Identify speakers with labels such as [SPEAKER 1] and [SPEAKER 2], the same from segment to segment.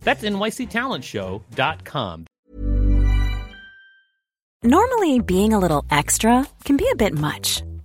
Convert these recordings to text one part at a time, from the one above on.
[SPEAKER 1] That's nyctalentshow.com.
[SPEAKER 2] Normally, being a little extra can be a bit much,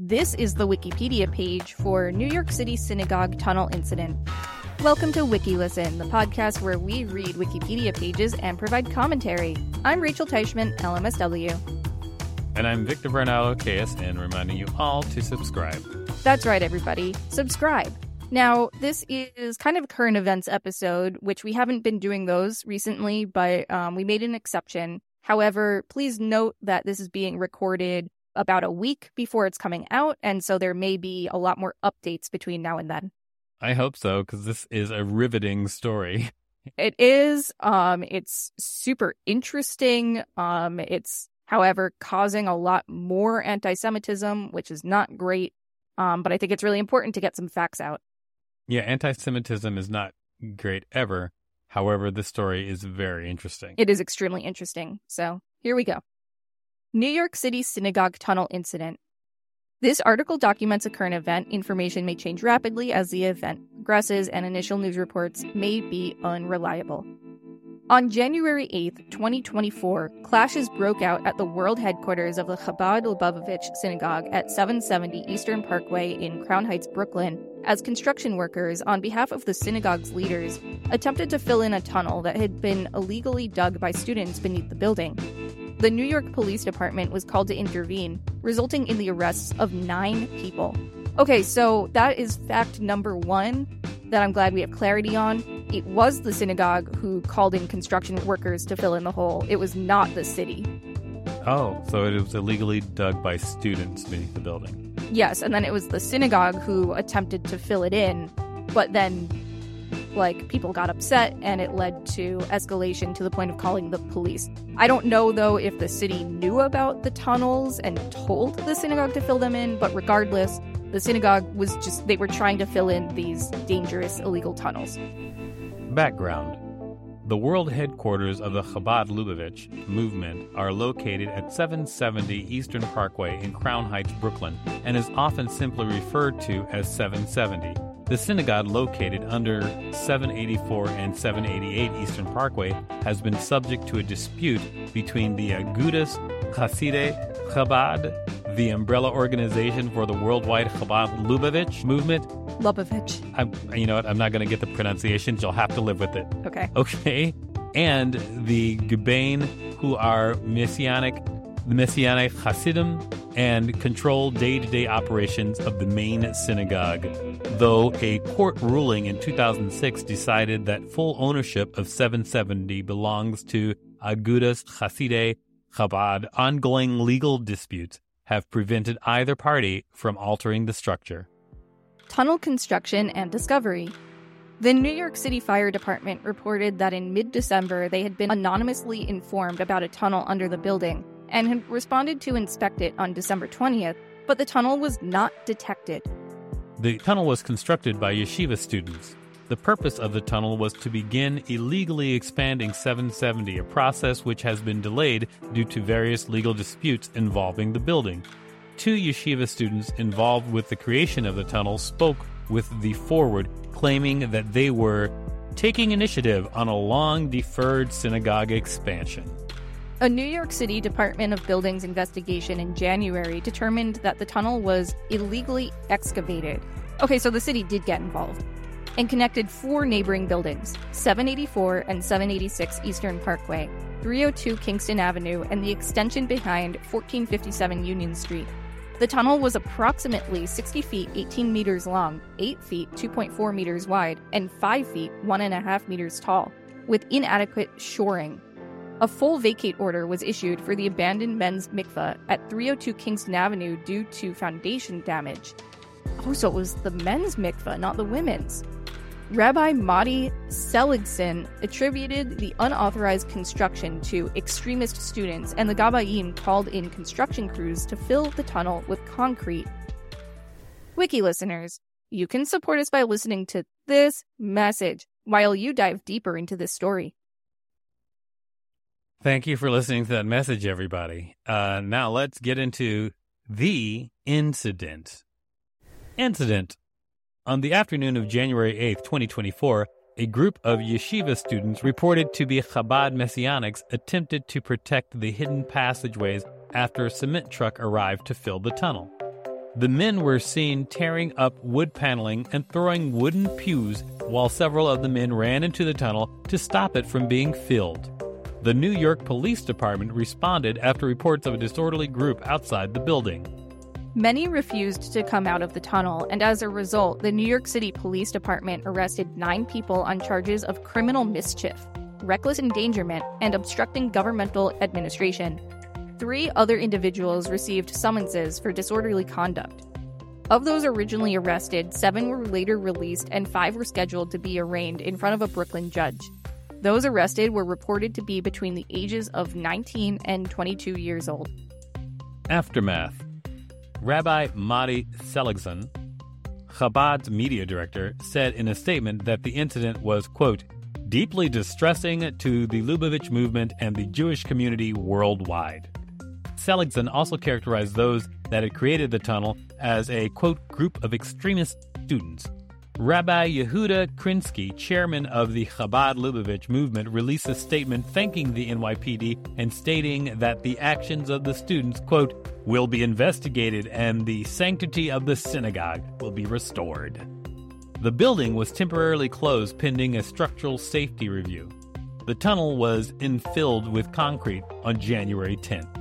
[SPEAKER 3] This is the Wikipedia page for New York City Synagogue Tunnel Incident. Welcome to WikiListen, the podcast where we read Wikipedia pages and provide commentary. I'm Rachel Teichman, LMSW.
[SPEAKER 4] And I'm Victor Varnado, KSN, reminding you all to subscribe.
[SPEAKER 3] That's right, everybody. Subscribe. Now, this is kind of a current events episode, which we haven't been doing those recently, but um, we made an exception. However, please note that this is being recorded about a week before it's coming out. And so there may be a lot more updates between now and then.
[SPEAKER 4] I hope so, because this is a riveting story.
[SPEAKER 3] It is. Um, it's super interesting. Um, it's, however, causing a lot more anti Semitism, which is not great. Um, but I think it's really important to get some facts out.
[SPEAKER 4] Yeah, anti Semitism is not great ever. However, this story is very interesting.
[SPEAKER 3] It is extremely interesting. So here we go. New York City Synagogue Tunnel Incident. This article documents a current event. Information may change rapidly as the event progresses, and initial news reports may be unreliable. On January 8, 2024, clashes broke out at the world headquarters of the Chabad Lubavitch Synagogue at 770 Eastern Parkway in Crown Heights, Brooklyn, as construction workers, on behalf of the synagogue's leaders, attempted to fill in a tunnel that had been illegally dug by students beneath the building. The New York Police Department was called to intervene, resulting in the arrests of nine people. Okay, so that is fact number one that I'm glad we have clarity on. It was the synagogue who called in construction workers to fill in the hole, it was not the city.
[SPEAKER 4] Oh, so it was illegally dug by students beneath the building.
[SPEAKER 3] Yes, and then it was the synagogue who attempted to fill it in, but then like people got upset and it led to escalation to the point of calling the police. I don't know though if the city knew about the tunnels and told the synagogue to fill them in, but regardless, the synagogue was just they were trying to fill in these dangerous illegal tunnels.
[SPEAKER 4] Background the world headquarters of the Chabad Lubavitch movement are located at 770 Eastern Parkway in Crown Heights, Brooklyn, and is often simply referred to as 770. The synagogue, located under 784 and 788 Eastern Parkway, has been subject to a dispute between the Agudas Chasidei Chabad, the umbrella organization for the worldwide Chabad Lubavitch movement.
[SPEAKER 3] Lubavitch.
[SPEAKER 4] I'm, you know what? I'm not going to get the pronunciations. You'll have to live with it.
[SPEAKER 3] Okay.
[SPEAKER 4] Okay. And the Gabaim, who are Messianic, the Messianic Hasidim, and control day to day operations of the main synagogue though a court ruling in 2006 decided that full ownership of 770 belongs to Agudas Hasidei Chabad, ongoing legal disputes have prevented either party from altering the structure.
[SPEAKER 3] Tunnel construction and discovery. The New York City Fire Department reported that in mid December they had been anonymously informed about a tunnel under the building and had responded to inspect it on December 20th, but the tunnel was not detected.
[SPEAKER 4] The tunnel was constructed by yeshiva students. The purpose of the tunnel was to begin illegally expanding 770, a process which has been delayed due to various legal disputes involving the building. Two yeshiva students involved with the creation of the tunnel spoke with the Forward, claiming that they were taking initiative on a long deferred synagogue expansion.
[SPEAKER 3] A New York City Department of Buildings investigation in January determined that the tunnel was illegally excavated. Okay, so the city did get involved and connected four neighboring buildings 784 and 786 Eastern Parkway, 302 Kingston Avenue, and the extension behind 1457 Union Street. The tunnel was approximately 60 feet 18 meters long, 8 feet 2.4 meters wide, and 5 feet 1.5 meters tall, with inadequate shoring. A full vacate order was issued for the abandoned men's mikveh at 302 Kingston Avenue due to foundation damage. Oh, so it was the men's mikveh, not the women's. Rabbi Motti Seligson attributed the unauthorized construction to extremist students, and the Gabaim called in construction crews to fill the tunnel with concrete. Wiki listeners, you can support us by listening to this message while you dive deeper into this story.
[SPEAKER 4] Thank you for listening to that message, everybody. Uh, now let's get into the incident. Incident. On the afternoon of January 8th, 2024, a group of yeshiva students reported to be Chabad Messianics attempted to protect the hidden passageways after a cement truck arrived to fill the tunnel. The men were seen tearing up wood paneling and throwing wooden pews while several of the men ran into the tunnel to stop it from being filled. The New York Police Department responded after reports of a disorderly group outside the building.
[SPEAKER 3] Many refused to come out of the tunnel, and as a result, the New York City Police Department arrested nine people on charges of criminal mischief, reckless endangerment, and obstructing governmental administration. Three other individuals received summonses for disorderly conduct. Of those originally arrested, seven were later released and five were scheduled to be arraigned in front of a Brooklyn judge. Those arrested were reported to be between the ages of 19 and 22 years old.
[SPEAKER 4] Aftermath Rabbi Motti Seligson, Chabad's media director, said in a statement that the incident was, quote, deeply distressing to the Lubavitch movement and the Jewish community worldwide. Seligson also characterized those that had created the tunnel as a, quote, group of extremist students Rabbi Yehuda Krinsky, chairman of the Chabad Lubavitch movement, released a statement thanking the NYPD and stating that the actions of the students, quote, will be investigated and the sanctity of the synagogue will be restored. The building was temporarily closed pending a structural safety review. The tunnel was infilled with concrete on January 10th.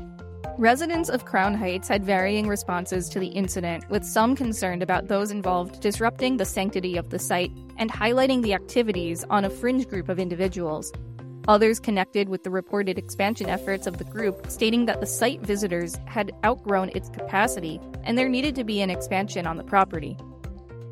[SPEAKER 3] Residents of Crown Heights had varying responses to the incident, with some concerned about those involved disrupting the sanctity of the site and highlighting the activities on a fringe group of individuals. Others connected with the reported expansion efforts of the group, stating that the site visitors had outgrown its capacity and there needed to be an expansion on the property.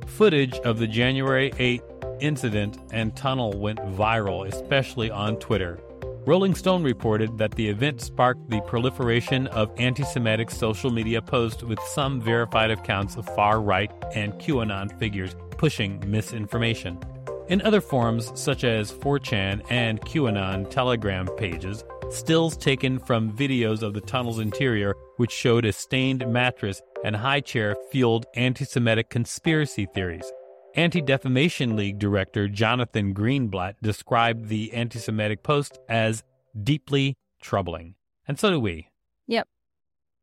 [SPEAKER 4] Footage of the January 8 incident and tunnel went viral, especially on Twitter. Rolling Stone reported that the event sparked the proliferation of anti Semitic social media posts with some verified accounts of far right and QAnon figures pushing misinformation. In other forums, such as 4chan and QAnon Telegram pages, stills taken from videos of the tunnel's interior, which showed a stained mattress and high chair, fueled anti Semitic conspiracy theories. Anti Defamation League director Jonathan Greenblatt described the anti Semitic post as deeply troubling. And so do we.
[SPEAKER 3] Yep.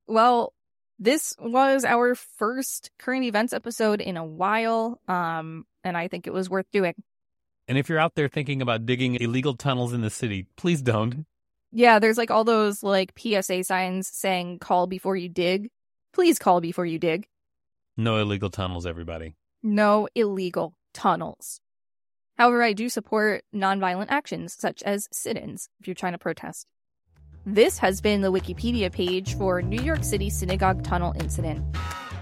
[SPEAKER 3] Well, this was our first current events episode in a while, um, and I think it was worth doing.
[SPEAKER 4] And if you're out there thinking about digging illegal tunnels in the city, please don't.
[SPEAKER 3] Yeah, there's like all those like PSA signs saying call before you dig. Please call before you dig.
[SPEAKER 4] No illegal tunnels, everybody.
[SPEAKER 3] No illegal tunnels. However, I do support nonviolent actions such as sit ins if you're trying to protest. This has been the Wikipedia page for New York City Synagogue Tunnel Incident.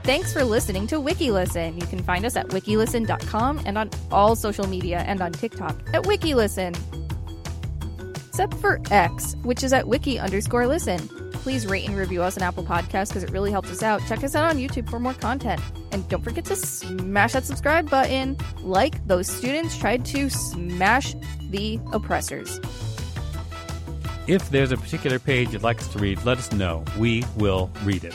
[SPEAKER 3] Thanks for listening to WikiListen. You can find us at wikilisten.com and on all social media and on TikTok at WikiListen. Except for X, which is at wiki underscore listen. Please rate and review us on Apple Podcasts because it really helps us out. Check us out on YouTube for more content. And don't forget to smash that subscribe button like those students tried to smash the oppressors.
[SPEAKER 4] If there's a particular page you'd like us to read, let us know. We will read it.